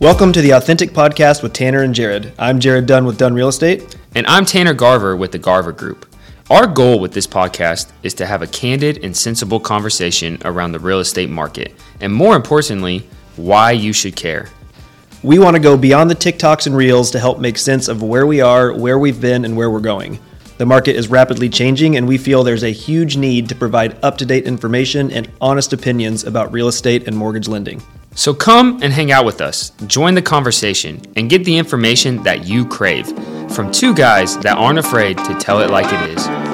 Welcome to the AuthentiKC Podcast with Tanner and Jared. I'm Jared Dunn with Dunn Real Estate. And I'm Tanner Garver with the Garver Group. Our goal with this podcast is to have a candid and sensible conversation around the real estate market, and more importantly, why you should care. We want to go beyond the TikToks and Reels to help make sense of where we are, where we've been, and where we're going. The market is rapidly changing, and we feel there's a huge need to provide up to date information and honest opinions about real estate and mortgage lending. So come and hang out with us, join the conversation, and get the information that you crave from two guys that aren't afraid to tell it like it is.